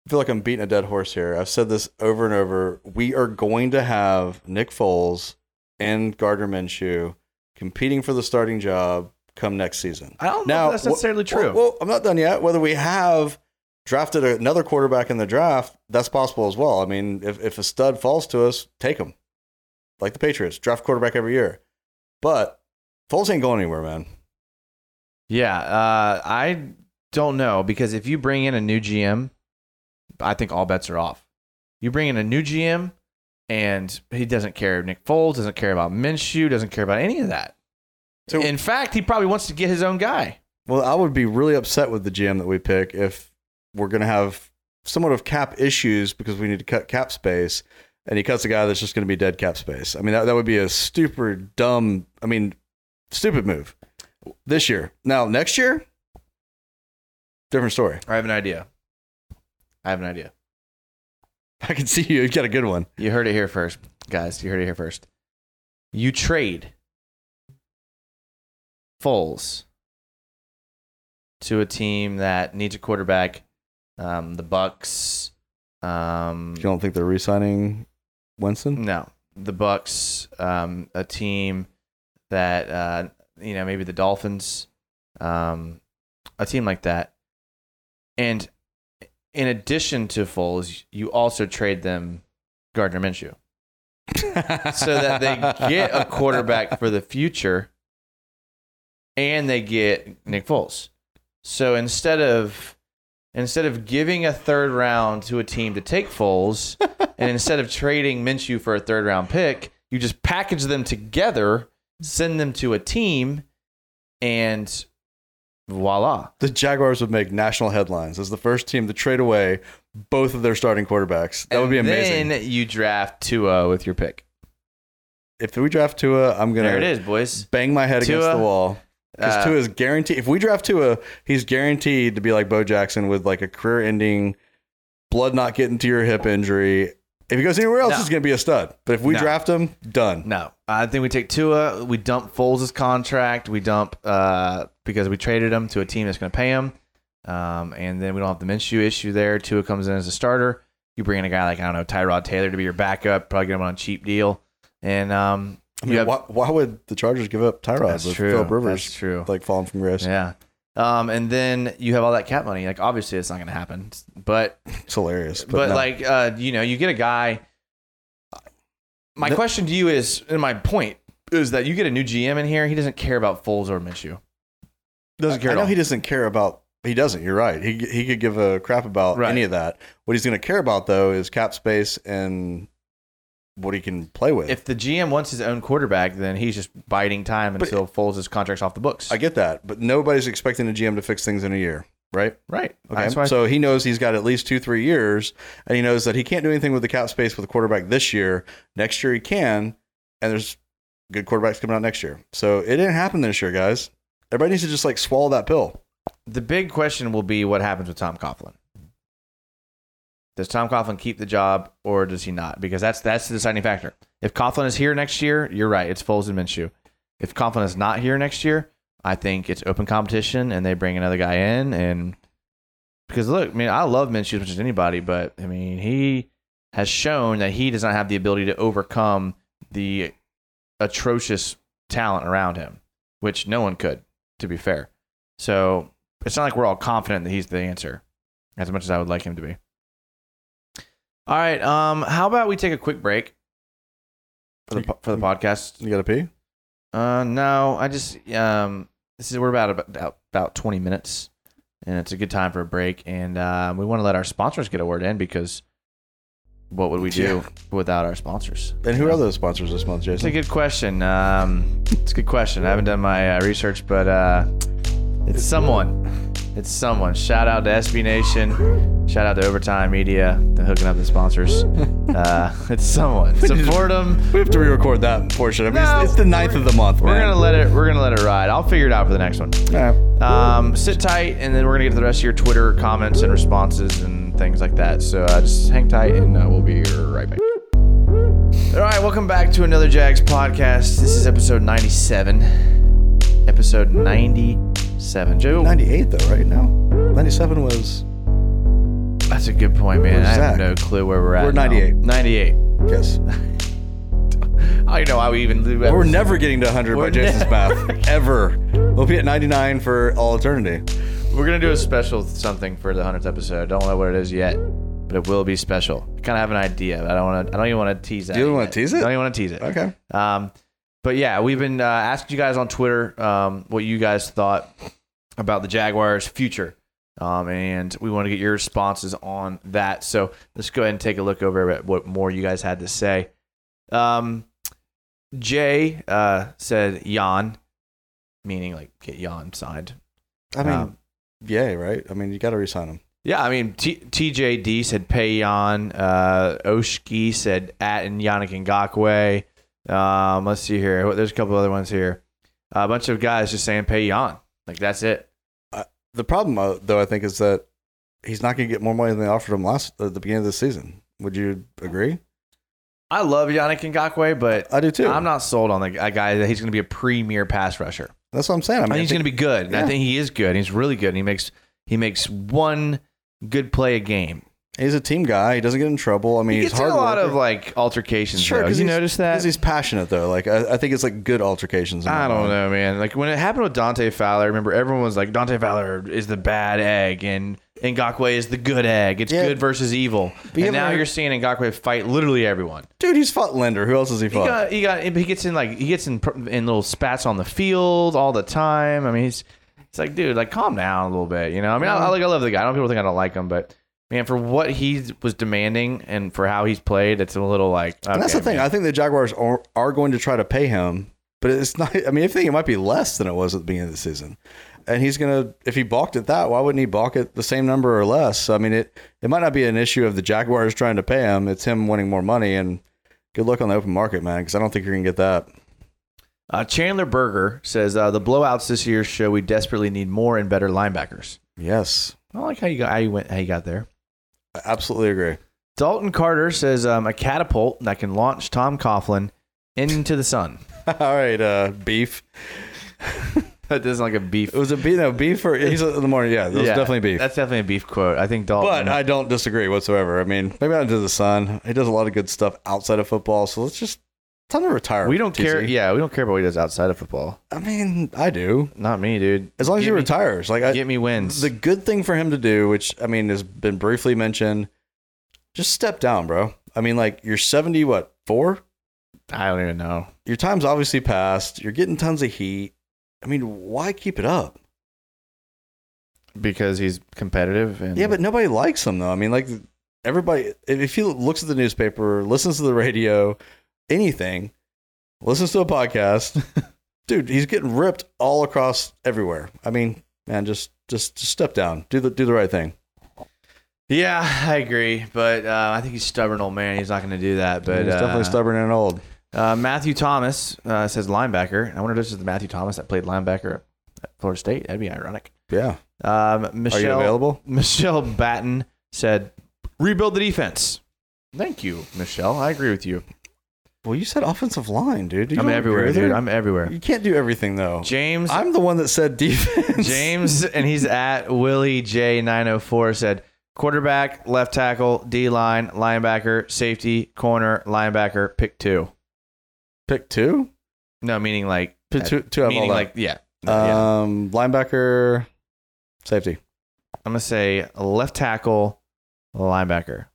[SPEAKER 5] I feel like I'm beating a dead horse here. I've said this over and over. We are going to have Nick Foles and Gardner Minshew competing for the starting job come next season.
[SPEAKER 4] I don't know if that's
[SPEAKER 5] wh-
[SPEAKER 4] necessarily true.
[SPEAKER 5] Well, well, I'm not done yet. Whether we have drafted another quarterback in the draft, that's possible as well. I mean, if, if a stud falls to us, take him. Like the Patriots, draft quarterback every year. But Foles ain't going anywhere, man.
[SPEAKER 4] Yeah, uh, I don't know because if you bring in a new GM, I think all bets are off. You bring in a new GM, and he doesn't care. Nick Foles doesn't care about Minshew, doesn't care about any of that.
[SPEAKER 5] So-
[SPEAKER 4] in fact, he probably wants to get his own guy.
[SPEAKER 5] Well, I would be really upset with the GM that we pick if we're going to have somewhat of cap issues because we need to cut cap space, and he cuts a guy that's just going to be dead cap space. I mean, that, that would be a stupid, dumb, I mean, stupid move this year. Now, next year, different story.
[SPEAKER 4] I have an idea. I have an idea.
[SPEAKER 5] I can see you. You got a good one.
[SPEAKER 4] You heard it here first, guys. You heard it here first. You trade Foles to a team that needs a quarterback. Um, the Bucks. Um,
[SPEAKER 5] You don't think they're re-signing Winston?
[SPEAKER 4] no, the Bucks. Um, a team that uh, you know maybe the Dolphins. Um, a team like that, and in addition to Foles, you also trade them Gardner Minshew. so that they get a quarterback for the future and they get Nick Foles. So instead of instead of giving a third round to a team to take Foles and instead of trading Minshew for a third round pick, you just package them together, send them to a team and voila.
[SPEAKER 5] the Jaguars would make national headlines as the first team to trade away both of their starting quarterbacks. That would be amazing.
[SPEAKER 4] Then you draft Tua with your pick.
[SPEAKER 5] if we draft Tua, I'm gonna
[SPEAKER 4] There it is, boys.
[SPEAKER 5] bang my head against the wall. Because
[SPEAKER 4] uh,
[SPEAKER 5] Tua is guaranteed. If we draft Tua, he's guaranteed to be like Bo Jackson with like a career-ending, blood not getting to your hip injury. If he goes anywhere else,
[SPEAKER 4] No.
[SPEAKER 5] he's going to be a stud. But if we
[SPEAKER 4] No.
[SPEAKER 5] draft him, done.
[SPEAKER 4] No, I think we take Tua. We dump Foles' contract. We dump uh, because we traded him to a team that's going to pay him, um, and then we don't have the Minshew issue there. Tua comes in as a starter. You bring in a guy like I don't know Tyrod Taylor to be your backup. Probably get him on a cheap deal, and um,
[SPEAKER 5] I mean,
[SPEAKER 4] have-
[SPEAKER 5] why, why would the Chargers give up Tyrod with
[SPEAKER 4] true.
[SPEAKER 5] Philip Rivers
[SPEAKER 4] That's true.
[SPEAKER 5] like falling from grace?
[SPEAKER 4] yeah. Um, and then you have all that cap money. Like obviously it's not going to happen, but
[SPEAKER 5] It's hilarious. But,
[SPEAKER 4] but,
[SPEAKER 5] no.
[SPEAKER 4] like uh, you know, you get a guy. My question to you is, and my point is that you get a new GM in here. He doesn't care about Foles or Minshew. Doesn't care
[SPEAKER 5] I
[SPEAKER 4] at
[SPEAKER 5] know
[SPEAKER 4] all.
[SPEAKER 5] he doesn't care about. He doesn't. You're right. He he could give a crap about
[SPEAKER 4] Right.
[SPEAKER 5] any of that. What he's going to care about though is cap space and what he can play with.
[SPEAKER 4] if the GM wants his own quarterback, then he's just biding time
[SPEAKER 5] But-
[SPEAKER 4] until Foles' contract's off the books.
[SPEAKER 5] I get that, but nobody's expecting a GM to fix things in a year, right?
[SPEAKER 4] right.
[SPEAKER 5] Okay. So he knows he's got at least two, three years, and he knows that he can't do anything with the cap space with a quarterback this year. Next year he can, and there's good quarterbacks coming out next year. So it didn't happen this year, guys. Everybody needs to just like swallow that pill.
[SPEAKER 4] the big question will be what happens with Tom Coughlin. Does Tom Coughlin keep the job or does he not? Because that's that's the deciding factor. If Coughlin is here next year, you're right. It's Foles and Minshew. If Coughlin is not here next year, I think it's open competition and they bring another guy in. And because look, I mean, I love Minshew as much as anybody, but I mean, he has shown that he does not have the ability to overcome the atrocious talent around him, which no one could, to be fair. So it's not like we're all confident that he's the answer, as much as I would like him to be. All right. Um, how about we take a quick break for the for the podcast?
[SPEAKER 5] You got to pee?
[SPEAKER 4] Uh, no, I just um, this is we're about about about twenty minutes, and it's a good time for a break, and uh, we want to let our sponsors get a word in because what would we do
[SPEAKER 5] Yeah.
[SPEAKER 4] without our sponsors?
[SPEAKER 5] And who are those sponsors this month, Jason?
[SPEAKER 4] It's a good question. Um, it's a good question. I haven't done my uh, research, but uh, it's someone. It's someone. Shout out to SB Nation. Shout out to Overtime Media. They're hooking up the sponsors. Uh, it's someone. Support them.
[SPEAKER 5] We have to re-record that portion. I mean,
[SPEAKER 4] No,
[SPEAKER 5] it's, it's the ninth of the month.
[SPEAKER 4] We're
[SPEAKER 5] man.
[SPEAKER 4] gonna let it. We're gonna let it ride. I'll figure it out for the next one.
[SPEAKER 5] Right.
[SPEAKER 4] Um, sit tight, and then we're gonna get to the rest of your Twitter comments and responses and things like that. So uh, just hang tight, and uh, we'll be right back. All right, welcome back to another Jags podcast. This is episode 97. Episode 97. Joe,
[SPEAKER 5] 98 though, right now. 97 was
[SPEAKER 4] that's a good point, man. I have
[SPEAKER 5] Zach?
[SPEAKER 4] no clue where we're at.
[SPEAKER 5] We're
[SPEAKER 4] now.
[SPEAKER 5] 98.
[SPEAKER 4] 98.
[SPEAKER 5] yes.
[SPEAKER 4] I know how we even do.
[SPEAKER 5] We're never getting to 100
[SPEAKER 4] We're
[SPEAKER 5] by Jason's math. Ever. We'll be at 99 for all eternity.
[SPEAKER 4] We're gonna do a special something for the hundredth episode. I Don't know what it is yet, but it will be special. I kind of have an idea, but I don't want to. I don't even want to tease that.
[SPEAKER 5] You don't
[SPEAKER 4] yet.
[SPEAKER 5] wanna tease it?
[SPEAKER 4] Don't even want to tease it.
[SPEAKER 5] Okay.
[SPEAKER 4] Um, but yeah, we've been uh, asking you guys on Twitter um, what you guys thought about the Jaguars' future, um, and we want to get your responses on that. So let's go ahead and take a look over at what more you guys had to say. Um, Jay uh, said Jan, meaning like get Jan signed.
[SPEAKER 5] I mean,
[SPEAKER 4] Um,
[SPEAKER 5] yay, right? I mean, you got to resign him.
[SPEAKER 4] Yeah, I mean, T- TJD said pay Jan. Uh, Oshki said at and Yannick Ngakoue. Um, let's see here. There's a couple other ones here. a bunch of guys just saying pay Jan. Like that's it.
[SPEAKER 5] The problem, uh, though, I think, is that he's not going to get more money than they offered him last at the beginning of the season. Would you agree?
[SPEAKER 4] I love Yannick Ngakoue, but
[SPEAKER 5] I do too.
[SPEAKER 4] I'm not sold on the a guy that he's going to be a premier pass rusher.
[SPEAKER 5] That's what I'm saying. I
[SPEAKER 4] I
[SPEAKER 5] mean,
[SPEAKER 4] think he's going to be good. and I think he is good. He's really good. And he makes he makes one good play a game.
[SPEAKER 5] He's a team guy. He doesn't get in trouble. I mean,
[SPEAKER 4] He
[SPEAKER 5] he's
[SPEAKER 4] gets in
[SPEAKER 5] hard
[SPEAKER 4] a lot
[SPEAKER 5] worker.
[SPEAKER 4] of like altercations.
[SPEAKER 5] Sure,
[SPEAKER 4] though.
[SPEAKER 5] 'cause
[SPEAKER 4] You
[SPEAKER 5] he's-
[SPEAKER 4] notice that?
[SPEAKER 5] Because he's passionate, though. Like, I, I think it's like good altercations. in
[SPEAKER 4] I don't
[SPEAKER 5] mind.
[SPEAKER 4] know, man. Like when it happened with Dante Fowler, remember everyone was like, Dante Fowler is the bad egg and Ngakoue is the good egg. It's
[SPEAKER 5] Yeah.
[SPEAKER 4] good versus evil.
[SPEAKER 5] you
[SPEAKER 4] and now you're seeing Ngakoue fight literally everyone.
[SPEAKER 5] Dude, he's fought Linder. Who else has he
[SPEAKER 4] He
[SPEAKER 5] fought?
[SPEAKER 4] got, he got, he gets in like he gets in pr- in little spats on the field all the time. I mean, he's it's like, dude, like calm down a little bit. You know, I mean, I, I like I love the guy. I don't people think I don't like him, but man, for what he was demanding and for how he's played, it's a little like.
[SPEAKER 5] and that's the
[SPEAKER 4] okay,
[SPEAKER 5] thing.
[SPEAKER 4] man.
[SPEAKER 5] I think the Jaguars are, are going to try to pay him, but it's not. I mean, I think it might be less than it was at the beginning of the season. And he's gonna, if he balked at that, why wouldn't he balk at the same number or less? So, I mean, it it might not be an issue of the Jaguars trying to pay him. It's him wanting more money. And good luck on the open market, man, because I don't think you're gonna get that.
[SPEAKER 4] Uh, Chandler Berger says uh, the blowouts this year show we desperately need more and better linebackers.
[SPEAKER 5] Yes,
[SPEAKER 4] I like how you got how you went how you got there.
[SPEAKER 5] I absolutely agree.
[SPEAKER 4] Dalton Carter says um, a catapult that can launch Tom Coughlin into the sun.
[SPEAKER 5] All right, uh, beef.
[SPEAKER 4] That doesn't like a beef.
[SPEAKER 5] It was a beef. No, beef or he's in the morning. Yeah, that was
[SPEAKER 4] Yeah,
[SPEAKER 5] definitely beef.
[SPEAKER 4] That's definitely a beef quote. I think Dalton.
[SPEAKER 5] But I don't disagree whatsoever. I mean, maybe not into the sun. He does a lot of good stuff outside of football. So let's just time to retire.
[SPEAKER 4] we don't
[SPEAKER 5] TC.
[SPEAKER 4] care. Yeah, we don't care about what he does outside of football.
[SPEAKER 5] I mean, I do.
[SPEAKER 4] Not me, dude.
[SPEAKER 5] As long as
[SPEAKER 4] Get
[SPEAKER 5] he
[SPEAKER 4] me-
[SPEAKER 5] retires, like I,
[SPEAKER 4] Get me wins.
[SPEAKER 5] the good thing for him to do, which I mean has been briefly mentioned, just step down, bro. I mean, like you're 70, what four?
[SPEAKER 4] I don't even know.
[SPEAKER 5] Your time's obviously passed. You're getting tons of heat. I mean, why keep it up?
[SPEAKER 4] Because he's competitive and
[SPEAKER 5] Yeah, but nobody likes him though. I mean, like everybody, if he looks at the newspaper, listens to the radio, anything, listens to a podcast, dude, he's getting ripped all across everywhere. I mean, man, just just just step down, do the do the right thing.
[SPEAKER 4] Yeah, I agree, but uh, I think he's stubborn old man. He's not going to do that. But
[SPEAKER 5] he's definitely
[SPEAKER 4] uh,
[SPEAKER 5] stubborn and old.
[SPEAKER 4] Uh, Matthew Thomas uh, says linebacker. I wonder if this is the Matthew Thomas that played linebacker at Florida State. That'd be ironic.
[SPEAKER 5] Yeah,
[SPEAKER 4] Um,
[SPEAKER 5] are you
[SPEAKER 4] Michelle
[SPEAKER 5] available?
[SPEAKER 4] Michelle Batten said, "Rebuild the defense." Thank you, Michelle. I agree with you.
[SPEAKER 5] Well, you said offensive line, dude. You
[SPEAKER 4] I'm everywhere, dude. I'm everywhere.
[SPEAKER 5] You can't do everything though.
[SPEAKER 4] James
[SPEAKER 5] I'm the one that said defense.
[SPEAKER 4] James and he's at Willie J nine oh four said quarterback, left tackle, D line, linebacker, safety, corner, linebacker, pick two.
[SPEAKER 5] pick two.
[SPEAKER 4] No, meaning like
[SPEAKER 5] Pick two, two out of all
[SPEAKER 4] meaning like yeah. yeah.
[SPEAKER 5] um, linebacker, safety.
[SPEAKER 4] I'm gonna say left tackle, linebacker.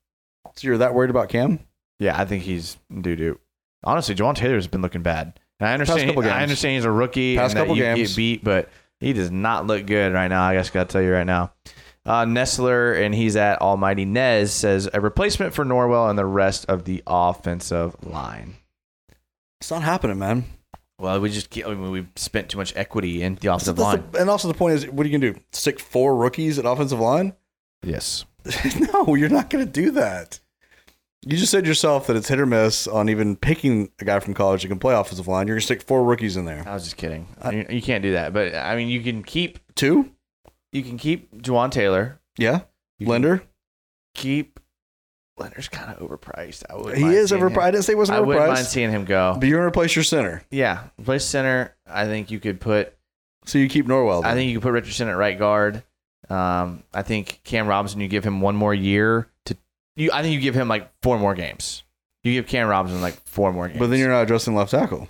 [SPEAKER 5] So you're that worried about Cam?
[SPEAKER 4] Yeah, I think he's doo doo. Honestly, Jawaan Taylor's been looking bad. And I understand.
[SPEAKER 5] couple
[SPEAKER 4] I
[SPEAKER 5] games.
[SPEAKER 4] understand he's a rookie
[SPEAKER 5] Past
[SPEAKER 4] and that you
[SPEAKER 5] games.
[SPEAKER 4] get beat, but he does not look good right now. I guess I gotta tell you right now. Uh, Nestler and he's at Almighty Nez says a replacement for Norwell and the rest of the offensive line.
[SPEAKER 5] It's not happening, man.
[SPEAKER 4] Well, we just I mean, we've spent too much equity in the
[SPEAKER 5] So
[SPEAKER 4] offensive
[SPEAKER 5] that's
[SPEAKER 4] line.
[SPEAKER 5] the- and also the point is, what are you gonna do? Stick four rookies at offensive line?
[SPEAKER 4] yes.
[SPEAKER 5] no, you're not gonna do that. You just said yourself that it's hit or miss on even picking a guy from college that can play offensive line. You're gonna stick four rookies in there.
[SPEAKER 4] I was just kidding. you, you can't do that. But I mean, you can keep
[SPEAKER 5] Two?
[SPEAKER 4] you can keep Jawaan Taylor.
[SPEAKER 5] Yeah.
[SPEAKER 4] You can keep Leonard's kind of overpriced. I would.
[SPEAKER 5] He is overpriced. I didn't say he wasn't overpriced.
[SPEAKER 4] I wouldn't mind seeing him go.
[SPEAKER 5] But you're gonna replace your center.
[SPEAKER 4] Yeah, replace center. I think you could put.
[SPEAKER 5] So you keep Norwell.
[SPEAKER 4] I think you could put Richardson at right guard. Um, I think Cam Robinson. You give him one more year to. You, I think you give him like four more games. You give Cam Robinson like four more games.
[SPEAKER 5] But then you're not addressing left tackle.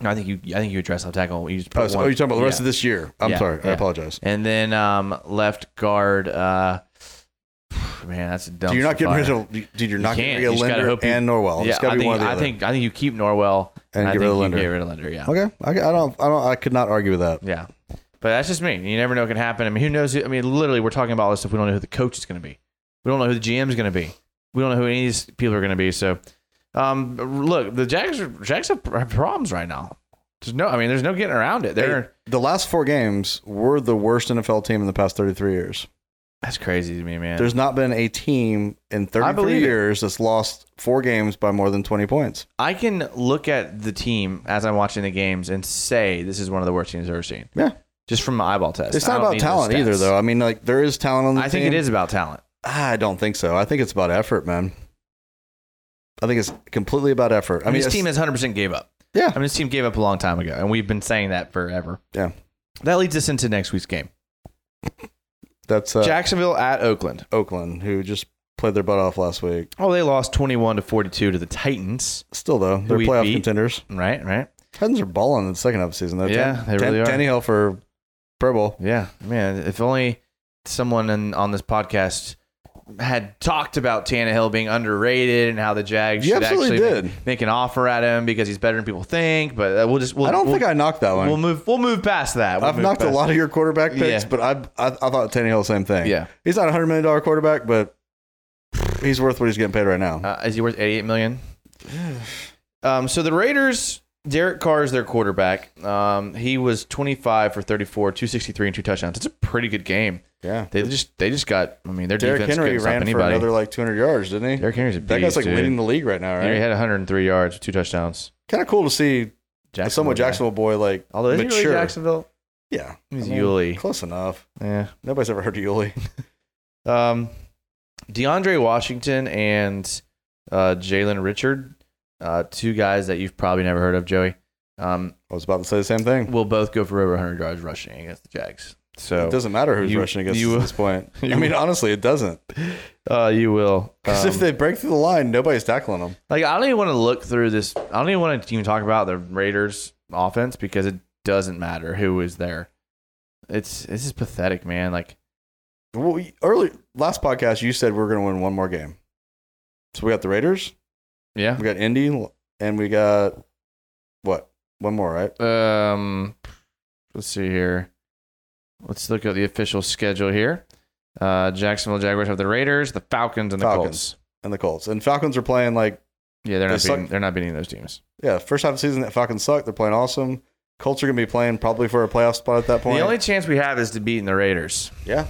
[SPEAKER 4] No, I think you. I think you address left tackle. You just put
[SPEAKER 5] Oh, so
[SPEAKER 4] one-
[SPEAKER 5] you're talking about the rest
[SPEAKER 4] yeah.
[SPEAKER 5] of this year. I'm
[SPEAKER 4] Yeah,
[SPEAKER 5] sorry. I apologize.
[SPEAKER 4] And then um, left guard. Uh, man, that's a dumb.
[SPEAKER 5] You're not getting rid of, dude. You're not
[SPEAKER 4] You
[SPEAKER 5] getting rid of Linder
[SPEAKER 4] you-
[SPEAKER 5] and Norwell.
[SPEAKER 4] Yeah, I
[SPEAKER 5] to be
[SPEAKER 4] think,
[SPEAKER 5] one or the
[SPEAKER 4] I think I think you keep Norwell
[SPEAKER 5] And
[SPEAKER 4] I
[SPEAKER 5] get rid of
[SPEAKER 4] you
[SPEAKER 5] Linder.
[SPEAKER 4] Get rid of Linder. Yeah.
[SPEAKER 5] Okay, I, I don't, I don't, I could not argue with that.
[SPEAKER 4] Yeah. But that's just me. You never know what can happen. I mean, who knows? I mean, literally, we're talking about all this stuff. We don't know who the coach is going to be. We don't know who the GM is going to be. We don't know who any of these people are going to be. So, um, look, the Jags, are, Jags have problems right now. There's no, I mean, there's no getting around it. They're
[SPEAKER 5] Hey, the last four games were the worst NFL team in the past 33 years.
[SPEAKER 4] that's crazy to me, man.
[SPEAKER 5] There's not been a team in
[SPEAKER 4] believe
[SPEAKER 5] 33
[SPEAKER 4] it.
[SPEAKER 5] years that's lost four games by more than 20 points.
[SPEAKER 4] I can look at the team as I'm watching the games and say this is one of the worst teams I've ever seen.
[SPEAKER 5] Yeah.
[SPEAKER 4] Just from my eyeball test.
[SPEAKER 5] It's not about talent either, though. I mean, like there is talent on the
[SPEAKER 4] I
[SPEAKER 5] team.
[SPEAKER 4] think it is about talent.
[SPEAKER 5] I don't think so. I think it's about effort, man. I think it's completely about effort.
[SPEAKER 4] I mean, this team has 100% gave up.
[SPEAKER 5] Yeah.
[SPEAKER 4] I mean, this team gave up a long time ago, and we've been saying that forever.
[SPEAKER 5] Yeah.
[SPEAKER 4] That leads us into next week's game.
[SPEAKER 5] that's uh,
[SPEAKER 4] Jacksonville at Oakland.
[SPEAKER 5] Oakland, who just played their butt off last week.
[SPEAKER 4] Oh, they lost 21 to 42 to the Titans.
[SPEAKER 5] Still, though, they're playoff
[SPEAKER 4] beat.
[SPEAKER 5] contenders.
[SPEAKER 4] Right, right.
[SPEAKER 5] Titans are balling in the second half of the season, though.
[SPEAKER 4] Yeah, they really are.
[SPEAKER 5] Tannehill for Pro Bowl.
[SPEAKER 4] Yeah, man. If only someone in, on this podcast had talked about Tannehill being underrated and how the Jags
[SPEAKER 5] You
[SPEAKER 4] should
[SPEAKER 5] absolutely
[SPEAKER 4] actually
[SPEAKER 5] did.
[SPEAKER 4] make an offer at him because he's better than people think. But uh, we'll just we'll,
[SPEAKER 5] I don't
[SPEAKER 4] we'll,
[SPEAKER 5] think I knocked that one.
[SPEAKER 4] we'll move we'll move past that. We'll
[SPEAKER 5] I've knocked a lot of your quarterback picks,
[SPEAKER 4] Yeah.
[SPEAKER 5] but I, I I thought Tannehill the same thing.
[SPEAKER 4] Yeah.
[SPEAKER 5] he's not a hundred million dollar quarterback, but he's worth what he's getting paid right now.
[SPEAKER 4] Uh, is he worth 88 million? um, so the Raiders, Derek Carr is their quarterback. Um, he was 25 for 34, 263 and two touchdowns. It's a pretty good game.
[SPEAKER 5] Yeah,
[SPEAKER 4] They just they just got. I mean, their
[SPEAKER 5] Derrick
[SPEAKER 4] defense
[SPEAKER 5] Henry
[SPEAKER 4] couldn't stop
[SPEAKER 5] ran for
[SPEAKER 4] anybody.
[SPEAKER 5] another like 200 yards, didn't he?
[SPEAKER 4] Derrick Henry's a
[SPEAKER 5] that
[SPEAKER 4] beast,
[SPEAKER 5] guy's like
[SPEAKER 4] dude.
[SPEAKER 5] leading the league right now, right?
[SPEAKER 4] Yeah, He had 103 yards, two touchdowns.
[SPEAKER 5] Kind of cool to see a
[SPEAKER 4] Jacksonville
[SPEAKER 5] somewhat
[SPEAKER 4] guy.
[SPEAKER 5] Jacksonville boy like
[SPEAKER 4] Although is he
[SPEAKER 5] mature.
[SPEAKER 4] really Jacksonville?
[SPEAKER 5] Yeah,
[SPEAKER 4] He's
[SPEAKER 5] I mean,
[SPEAKER 4] Yulee.
[SPEAKER 5] Close enough.
[SPEAKER 4] Yeah.
[SPEAKER 5] Nobody's ever heard of Yulee.
[SPEAKER 4] Um, DeAndre Washington and uh, Jalen Richard, uh, two guys that you've probably never heard of, Joey. Um,
[SPEAKER 5] I was about to say the same thing.
[SPEAKER 4] will both go for over 100 yards rushing against the Jags. So
[SPEAKER 5] it doesn't matter who's
[SPEAKER 4] you-
[SPEAKER 5] rushing against
[SPEAKER 4] you-
[SPEAKER 5] at this point. I mean, honestly, it doesn't.
[SPEAKER 4] uh, you will.
[SPEAKER 5] Because
[SPEAKER 4] Um,
[SPEAKER 5] if they break through the line, nobody's tackling them.
[SPEAKER 4] like, I don't even want to look through this. I don't even want to even talk about the Raiders offense because it doesn't matter who is there. It's this is pathetic, man. Like
[SPEAKER 5] Well, we- early last podcast, you said we are going to win one more game. So we got the Raiders,
[SPEAKER 4] yeah.
[SPEAKER 5] we got Indy, and we got what? One more, right?
[SPEAKER 4] Um, let's see here. Let's look at the official schedule here. Uh, Jacksonville Jaguars have the Raiders, the Falcons, and the
[SPEAKER 5] Falcons.
[SPEAKER 4] Colts.
[SPEAKER 5] And the Colts and Falcons are playing like
[SPEAKER 4] Yeah, they're
[SPEAKER 5] They
[SPEAKER 4] not
[SPEAKER 5] suck.
[SPEAKER 4] beating, they're not beating those teams.
[SPEAKER 5] yeah. First half of the season, the Falcons suck. They're playing awesome. Colts are going to be playing probably for a playoff spot at that point.
[SPEAKER 4] The only chance we have is to beating the Raiders.
[SPEAKER 5] yeah.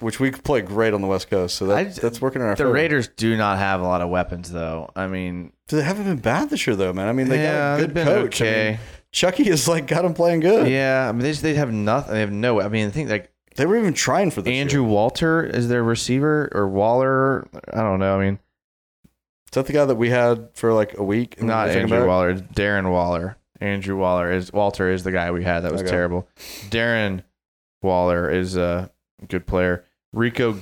[SPEAKER 5] Which we play great on the West Coast, so that,
[SPEAKER 4] I-
[SPEAKER 5] that's working in our
[SPEAKER 4] The
[SPEAKER 5] favor.
[SPEAKER 4] Raiders do not have a lot of weapons, though. I mean,
[SPEAKER 5] They haven't been bad this year, though, man. I mean, they
[SPEAKER 4] yeah,
[SPEAKER 5] got a good
[SPEAKER 4] been
[SPEAKER 5] coach. I mean, Chucky is like got them playing good.
[SPEAKER 4] yeah, I mean, they just they have nothing. They have no. I mean, I think like
[SPEAKER 5] They were even trying for this.
[SPEAKER 4] Andrew
[SPEAKER 5] year.
[SPEAKER 4] Walter is their receiver or Waller. I don't know. I mean,
[SPEAKER 5] is that the guy that we had for like a week?
[SPEAKER 4] not
[SPEAKER 5] him
[SPEAKER 4] Andrew
[SPEAKER 5] back?
[SPEAKER 4] Waller. Darren Waller. Andrew Waller is Walter is the guy we had that was
[SPEAKER 5] Okay.
[SPEAKER 4] terrible. Darren Waller is a good player. Rico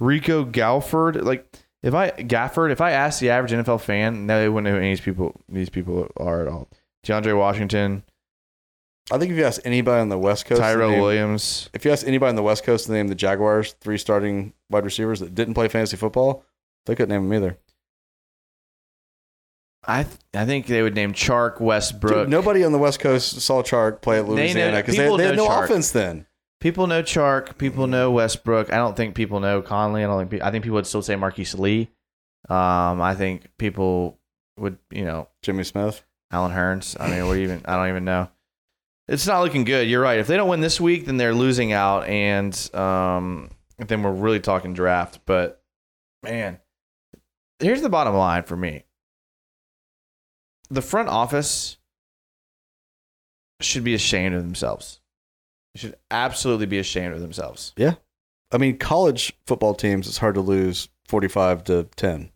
[SPEAKER 4] Rico Gafford, like if I Gafford, if I asked the average NFL fan, no, they wouldn't know who any of these people these people are at all. DeAndre Washington,
[SPEAKER 5] I think if you ask anybody on the West Coast,
[SPEAKER 4] Tyrell
[SPEAKER 5] name-
[SPEAKER 4] Williams.
[SPEAKER 5] if you ask anybody on the West Coast to name the Jaguars three starting wide receivers that didn't play fantasy football, they couldn't name them either.
[SPEAKER 4] I th- I think they would name Chark Westbrook.
[SPEAKER 5] Dude, nobody on the West Coast saw Chark play at Louisiana because they,
[SPEAKER 4] people
[SPEAKER 5] they had no
[SPEAKER 4] Chark.
[SPEAKER 5] offense then.
[SPEAKER 4] People know Chark. People know Westbrook. I don't think people know Conley. I don't think. pe- I think people would still say Marquise Lee. Um, I think people would, you know,
[SPEAKER 5] Jimmy Smith.
[SPEAKER 4] Allen Hurns. I mean, what do you even? I don't even know. It's not looking good. You're right. If they don't win this week, then they're losing out, and um, then we're really talking draft. But man, here's the bottom line for me: the front office should be ashamed of themselves. They should absolutely be ashamed of themselves.
[SPEAKER 5] Yeah, I mean, college football teams, it's hard to lose 45 to 10.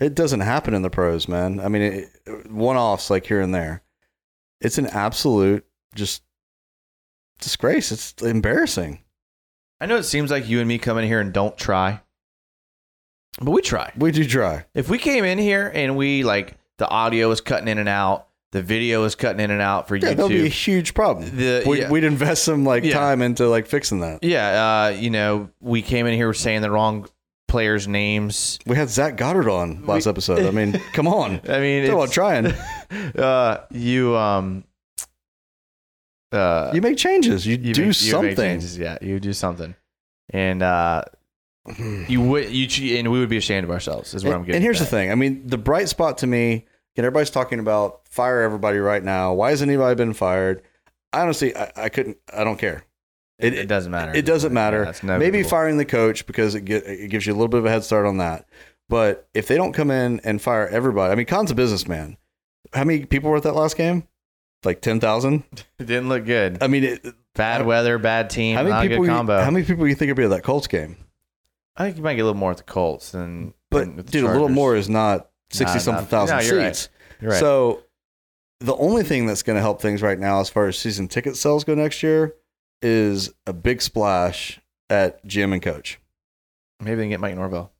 [SPEAKER 5] It doesn't happen in the pros, man. I mean, it, one offs like here and there. It's an absolute just disgrace. It's embarrassing.
[SPEAKER 4] I know it seems like you and me come in here and don't try. but we try.
[SPEAKER 5] We do try.
[SPEAKER 4] If we came in here and we like the audio was cutting in and out, the video was cutting in and out for
[SPEAKER 5] Yeah, that'll be a huge problem.
[SPEAKER 4] The-
[SPEAKER 5] we,
[SPEAKER 4] yeah.
[SPEAKER 5] We'd invest some like
[SPEAKER 4] Yeah.
[SPEAKER 5] time into like fixing that.
[SPEAKER 4] Yeah, uh, you know, we came in here saying the wrong players' names.
[SPEAKER 5] We had Zach Goddard on last episode. I mean, come on.
[SPEAKER 4] I mean,
[SPEAKER 5] about
[SPEAKER 4] it's,
[SPEAKER 5] trying.
[SPEAKER 4] uh, you um, uh,
[SPEAKER 5] You make changes. You,
[SPEAKER 4] you
[SPEAKER 5] do
[SPEAKER 4] make- you
[SPEAKER 5] something.
[SPEAKER 4] changes, yeah, you do something, and uh, you would you and we would be ashamed of ourselves. Is what I'm getting.
[SPEAKER 5] and here's the thing. I mean, the bright spot to me, again, everybody's talking about fire everybody right now. Why hasn't anybody been fired? I honestly, I, I couldn't. I don't care.
[SPEAKER 4] It, it doesn't matter.
[SPEAKER 5] It doesn't matter.
[SPEAKER 4] Yeah,
[SPEAKER 5] Maybe firing the coach because it get, it gives you a little bit of a head start on that. But if they don't come in and fire everybody, I mean, Khan's a businessman. How many people were at that last game? Like ten thousand.
[SPEAKER 4] It didn't look good.
[SPEAKER 5] I mean, it,
[SPEAKER 4] Bad weather, bad team,
[SPEAKER 5] how
[SPEAKER 4] not
[SPEAKER 5] many
[SPEAKER 4] a
[SPEAKER 5] people?
[SPEAKER 4] good
[SPEAKER 5] You,
[SPEAKER 4] combo.
[SPEAKER 5] how many people you think would be at that Colts game?
[SPEAKER 4] I think you might get a little more at the Colts than.
[SPEAKER 5] But
[SPEAKER 4] than
[SPEAKER 5] dude, a little more is not sixty something thousand
[SPEAKER 4] No, right.
[SPEAKER 5] seats.
[SPEAKER 4] You're right.
[SPEAKER 5] So the only thing that's going to help things right now, as far as season ticket sales go next year, is a big splash at GM and coach.
[SPEAKER 4] Maybe they can get Mike Norvell.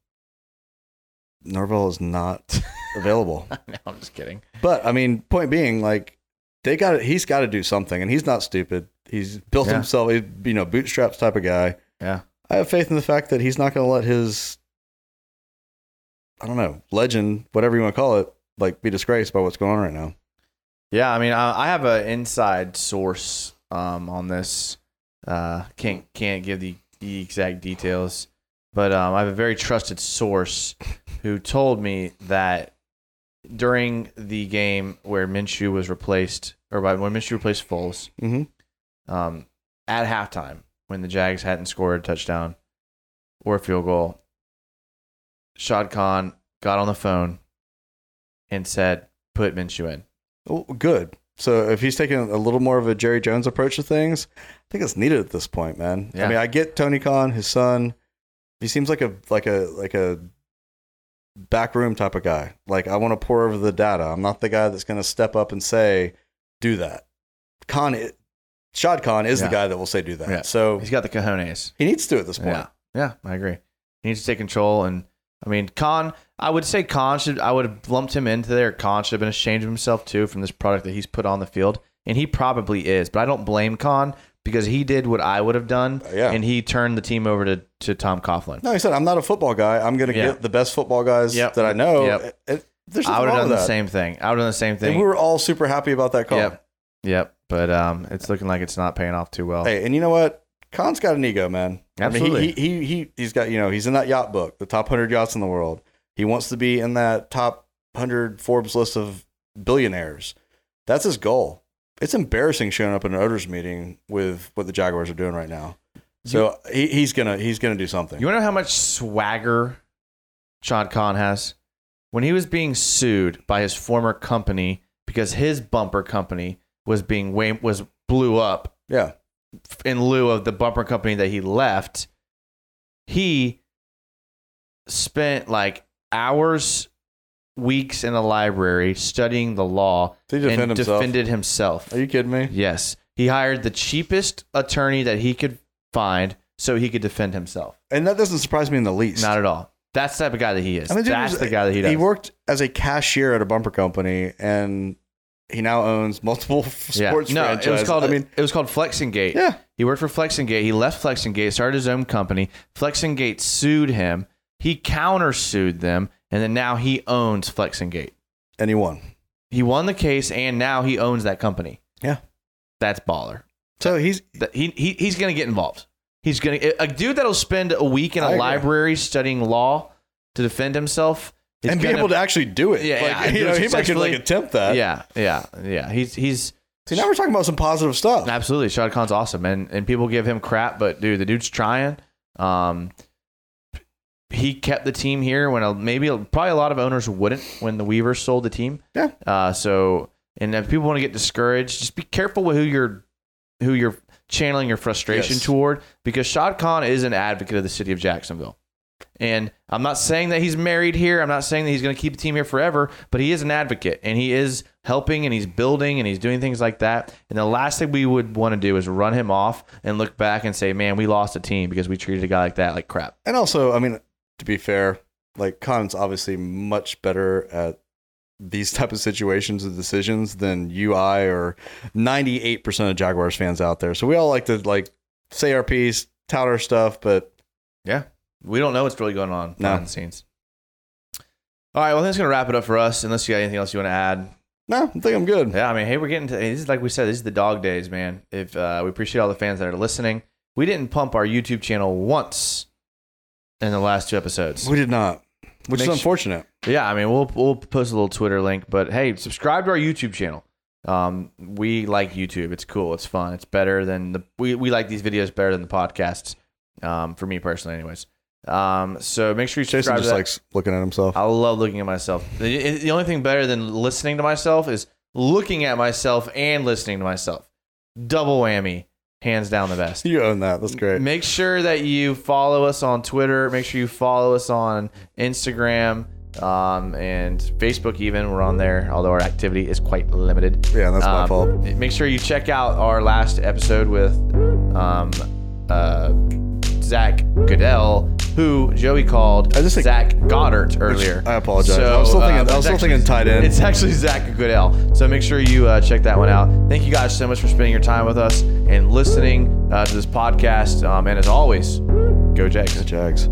[SPEAKER 5] Norvell is not available.
[SPEAKER 4] no, I'm just kidding.
[SPEAKER 5] But I mean, point being, like they got He's got to do something, and he's not stupid. He's built
[SPEAKER 4] Yeah.
[SPEAKER 5] himself. He's you know bootstraps type of guy.
[SPEAKER 4] Yeah.
[SPEAKER 5] I have faith in the fact that he's not going to let his, I don't know, legend, whatever you want to call it, like be disgraced by what's going on right now.
[SPEAKER 4] Yeah, I mean, I, I have an inside source um, on this. Uh, can't can't give the, the exact details, but um, I have a very trusted source who told me that during the game where Minshew was replaced, or by when Minshew replaced Foles,
[SPEAKER 5] Mm-hmm.
[SPEAKER 4] um, at halftime when the Jags hadn't scored a touchdown or a field goal, Shad Khan got on the phone and said, "Put Minshew in."
[SPEAKER 5] Well, good. So if he's taking a little more of a Jerry Jones approach to things, I think it's needed at this point, man.
[SPEAKER 4] Yeah.
[SPEAKER 5] I mean, I get Tony Khan, his son. He seems like a like a like a backroom type of guy. Like I want to pour over the data. I'm not the guy that's going to step up and say, "Do that." Khan, i- Shad Khan is
[SPEAKER 4] Yeah.
[SPEAKER 5] the guy that will say, "Do that."
[SPEAKER 4] Yeah.
[SPEAKER 5] So
[SPEAKER 4] He's got the cojones.
[SPEAKER 5] he needs to at this point.
[SPEAKER 4] Yeah, yeah, I agree. He needs to take control, and I mean, Khan. I would say Khan should. I would have lumped him into there. Khan should have been ashamed of himself too from this product that he's put on the field, and he probably is. But I don't blame Khan because he did what I would have done,
[SPEAKER 5] Uh, yeah.
[SPEAKER 4] and he turned the team over to to Tom Coughlin.
[SPEAKER 5] No, he said, "I'm not a football guy. I'm going to
[SPEAKER 4] Yeah.
[SPEAKER 5] get the best football guys
[SPEAKER 4] Yep.
[SPEAKER 5] that I know."
[SPEAKER 4] Yep.
[SPEAKER 5] It- it- there's
[SPEAKER 4] I would have done the same thing. I would have done the same
[SPEAKER 5] And
[SPEAKER 4] thing.
[SPEAKER 5] we were all super happy about that call.
[SPEAKER 4] Yep, yep. But um, it's looking like it's not paying off too well.
[SPEAKER 5] Hey, and you know what? Khan's got an ego, man.
[SPEAKER 4] Absolutely.
[SPEAKER 5] I mean, he, he, he, he, he's got, you know, he's in that yacht book, the top 100 yachts in the world. He wants to be in that top 100 Forbes list of billionaires. That's his goal. It's embarrassing showing up in an owners meeting with what the Jaguars are doing right now. So he, he's gonna he's gonna do something.
[SPEAKER 4] You want to know how much swagger Shad Khan has? When he was being sued by his former company because his bumper company was being way, was blew up
[SPEAKER 5] yeah,
[SPEAKER 4] in lieu of the bumper company that he left, he spent like hours, weeks in a library studying the law
[SPEAKER 5] Did he defend
[SPEAKER 4] and
[SPEAKER 5] himself?
[SPEAKER 4] defended himself.
[SPEAKER 5] Are you kidding me?
[SPEAKER 4] Yes. He hired the cheapest attorney that he could find so he could defend himself.
[SPEAKER 5] And that doesn't surprise me in the least.
[SPEAKER 4] Not at all. That's the type of guy that he is.
[SPEAKER 5] I mean, dude,
[SPEAKER 4] That's
[SPEAKER 5] was-
[SPEAKER 4] the guy that he does.
[SPEAKER 5] He worked as a cashier at a bumper company, and he now owns multiple
[SPEAKER 4] yeah.
[SPEAKER 5] sports
[SPEAKER 4] no,
[SPEAKER 5] franchises.
[SPEAKER 4] it was called.
[SPEAKER 5] I mean,
[SPEAKER 4] it was called Flex-N-Gate.
[SPEAKER 5] yeah,
[SPEAKER 4] He worked for Flex-N-Gate. He left Flex-N-Gate, started his own company. Flex-N-Gate sued him. He countersued them, and then now he owns Flex-N-Gate.
[SPEAKER 5] and he won.
[SPEAKER 4] He won the case, and now he owns that company.
[SPEAKER 5] Yeah.
[SPEAKER 4] That's baller.
[SPEAKER 5] So he's
[SPEAKER 4] That he, he he's gonna get involved. He's gonna a dude that'll spend a week in
[SPEAKER 5] I
[SPEAKER 4] a
[SPEAKER 5] agree.
[SPEAKER 4] library studying law to defend himself is
[SPEAKER 5] and be
[SPEAKER 4] gonna-
[SPEAKER 5] able to actually do it.
[SPEAKER 4] Yeah,
[SPEAKER 5] like,
[SPEAKER 4] yeah,
[SPEAKER 5] you
[SPEAKER 4] do
[SPEAKER 5] know, he might could
[SPEAKER 4] successfully.
[SPEAKER 5] like attempt that.
[SPEAKER 4] yeah, yeah, yeah. He's he's
[SPEAKER 5] See, now we're talking about some positive stuff.
[SPEAKER 4] absolutely Shad Khan's awesome, and and people give him crap, but dude, the dude's trying. Um, he kept the team here when a, maybe probably a lot of owners wouldn't when the Weavers sold the team.
[SPEAKER 5] Yeah.
[SPEAKER 4] Uh, so and if people want to get discouraged, just be careful with who you're who you're channeling your frustration
[SPEAKER 5] Yes.
[SPEAKER 4] toward because Shad Khan is an advocate of the city of Jacksonville. And I'm not saying that he's married here. I'm not saying that he's going to keep the team here forever, but he is an advocate and he is helping and he's building and he's doing things like that. And the last thing we would want to do is run him off and look back and say, man, we lost a team because we treated a guy like that like crap.
[SPEAKER 5] And also, I mean, to be fair, like Khan's obviously much better at these type of situations and decisions than you, I, or ninety eight percent of Jaguars fans out there. So we all like to like say our piece, tout our stuff, but
[SPEAKER 4] Yeah. We don't know what's really going on
[SPEAKER 5] No.
[SPEAKER 4] behind the scenes. All right, well, that's gonna wrap it up for us. Unless you got anything else you want to add,
[SPEAKER 5] no, I think I'm good.
[SPEAKER 4] Yeah, I mean, hey, we're getting to this is like we said, this is the dog days, man. If uh, we appreciate all the fans that are listening, we didn't pump our YouTube channel once in the last two episodes.
[SPEAKER 5] We did not, which
[SPEAKER 4] Make
[SPEAKER 5] is unfortunate.
[SPEAKER 4] Yeah, I mean, we'll we'll post a little Twitter link, but hey, subscribe to our YouTube channel. Um, we like YouTube. It's cool. It's fun. It's better than the we we like these videos better than the podcasts. Um, for me personally, anyways. Um, so make sure you
[SPEAKER 5] Jason
[SPEAKER 4] subscribe.
[SPEAKER 5] just
[SPEAKER 4] to that.
[SPEAKER 5] likes looking at himself.
[SPEAKER 4] I love looking at myself. The, the only thing better than listening to myself is looking at myself and listening to myself. Double whammy, hands down the best.
[SPEAKER 5] You own that. That's great.
[SPEAKER 4] Make sure that you follow us on Twitter. Make sure you follow us on Instagram um, and Facebook. Even we're on there, although our activity is quite limited.
[SPEAKER 5] Yeah, that's my
[SPEAKER 4] Um,
[SPEAKER 5] fault.
[SPEAKER 4] Make sure you check out our last episode with um, uh, Zach Goodell, who Joey called
[SPEAKER 5] I just think-
[SPEAKER 4] Zach Goddard earlier.
[SPEAKER 5] I apologize. I was still thinking- I was still
[SPEAKER 4] actually-
[SPEAKER 5] thinking tight end.
[SPEAKER 4] It's actually Zach Goodell. So make sure you uh, check that one out. Thank you guys so much for spending your time with us and listening uh, to this podcast. Um, and as always, go Jags.
[SPEAKER 5] Go
[SPEAKER 2] Jags.